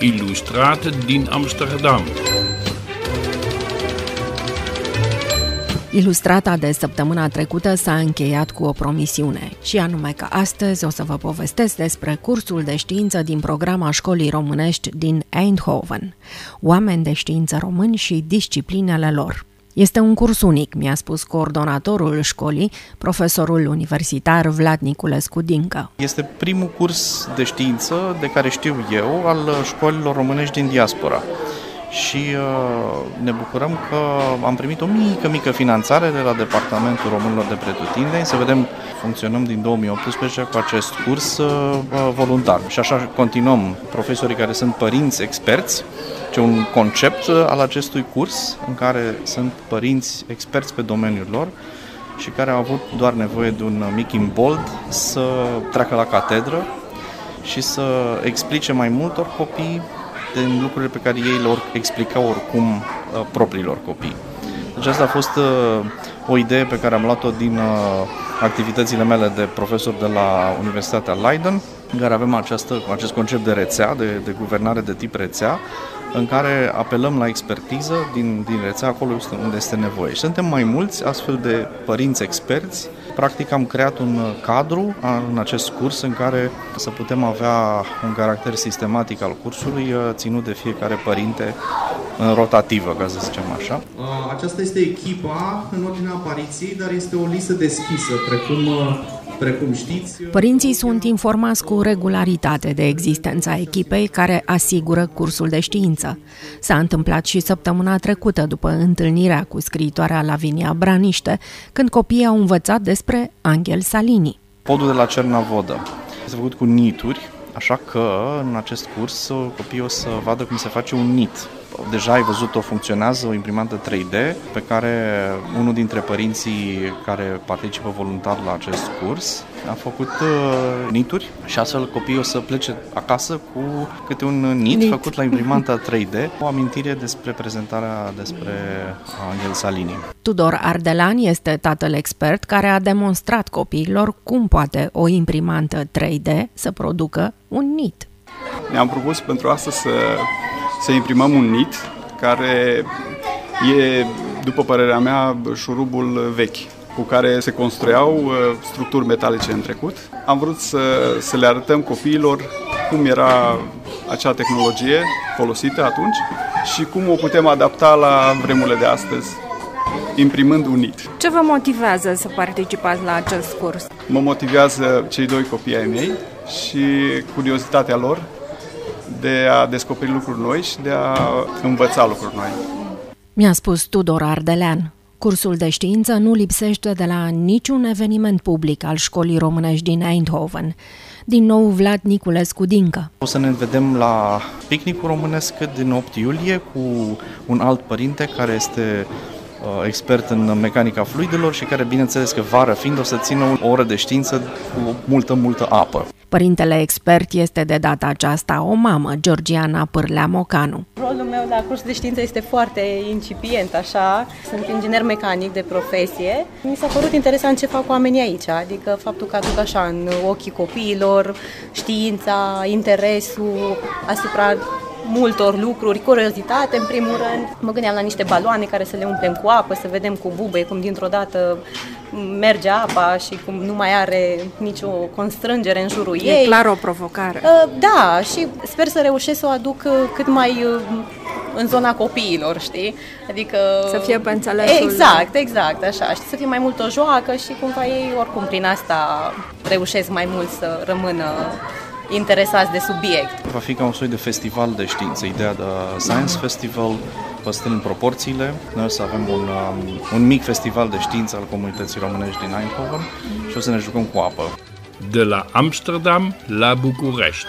ilustrat din Amsterdam. Ilustrata de săptămâna trecută s-a încheiat cu o promisiune, și anume că astăzi o să vă povestesc despre cursul de știință din programa școlii românești din Eindhoven, oameni de știință români și disciplinele lor. Este un curs unic, mi-a spus coordonatorul școlii, profesorul universitar Vlad Niculescu Dincă. Este primul curs de știință de care știu eu al școlilor românești din diaspora. Și uh, ne bucurăm că am primit o mică, mică finanțare de la Departamentul Românilor de Pretutindeni, să vedem, funcționăm din 2018 cu acest curs uh, uh, voluntar. Și așa continuăm. Profesorii care sunt părinți experți, ce un concept al acestui curs în care sunt părinți experți pe domeniul lor și care au avut doar nevoie de un mic imbold să treacă la catedră și să explice mai multor copii din lucrurile pe care ei le explicau oricum uh, propriilor copii. Deci asta a fost uh, o idee pe care am luat-o din uh, activitățile mele de profesor de la Universitatea Leiden, în care avem această, acest concept de rețea, de, de guvernare de tip rețea, în care apelăm la expertiză din, din rețea acolo unde este nevoie. Și suntem mai mulți astfel de părinți experți. Practic am creat un cadru în acest curs în care să putem avea un caracter sistematic al cursului uh, ținut de fiecare părinte în rotativă, ca să zicem așa. Uh, aceasta este echipa în ordinea apariției, dar este o listă deschisă, precum uh, Precum știți, Părinții sunt informați cu regularitate de existența echipei care asigură cursul de știință. S-a întâmplat și săptămâna trecută după întâlnirea cu scriitoarea Lavinia Braniște, când copiii au învățat despre Angel Salini. Podul de la Cernavodă este făcut cu nituri, așa că în acest curs copiii o să vadă cum se face un nit deja ai văzut-o, funcționează o imprimantă 3D pe care unul dintre părinții care participă voluntar la acest curs a făcut uh, nituri și astfel copiii o să plece acasă cu câte un nit, nit. făcut la imprimanta 3D, o amintire despre prezentarea despre Angel Salini. Tudor Ardelan este tatăl expert care a demonstrat copiilor cum poate o imprimantă 3D să producă un nit. Ne-am propus pentru asta să să imprimăm un nit care e, după părerea mea, șurubul vechi cu care se construiau uh, structuri metalice în trecut. Am vrut să, să le arătăm copiilor cum era acea tehnologie folosită atunci și cum o putem adapta la vremurile de astăzi, imprimând un nit. Ce vă motivează să participați la acest curs? Mă motivează cei doi copii ai mei și curiozitatea lor de a descoperi lucruri noi și de a învăța lucruri noi. Mi-a spus Tudor Ardelean. Cursul de știință nu lipsește de la niciun eveniment public al școlii românești din Eindhoven. Din nou Vlad Niculescu Dincă. O să ne vedem la picnicul românesc din 8 iulie cu un alt părinte care este uh, expert în mecanica fluidelor și care, bineînțeles că vară fiind, o să țină o oră de știință cu multă, multă apă. Părintele expert este de data aceasta o mamă, Georgiana Pârlea Mocanu. Rolul meu la curs de știință este foarte incipient, așa. Sunt inginer mecanic de profesie. Mi s-a părut interesant ce fac oamenii aici, adică faptul că aduc așa în ochii copiilor știința, interesul asupra multor lucruri, curiozitate în primul rând. Mă gândeam la niște baloane care să le umplem cu apă, să vedem cu bube cum dintr-o dată merge apa și cum nu mai are nicio constrângere în jurul e ei. E clar o provocare. Uh, da, și sper să reușesc să o aduc uh, cât mai uh, în zona copiilor, știi? Adică... Să fie pe înțelesul... Exact, exact, așa. Și să fie mai mult o joacă și cumva ei oricum prin asta reușesc mai mult să rămână interesați de subiect. Va fi ca un soi de festival de știință, ideea de Science Festival, păstrând proporțiile. Noi o să avem un, um, un mic festival de știință al comunității românești din Eindhoven și o să ne jucăm cu apă. De la Amsterdam la București.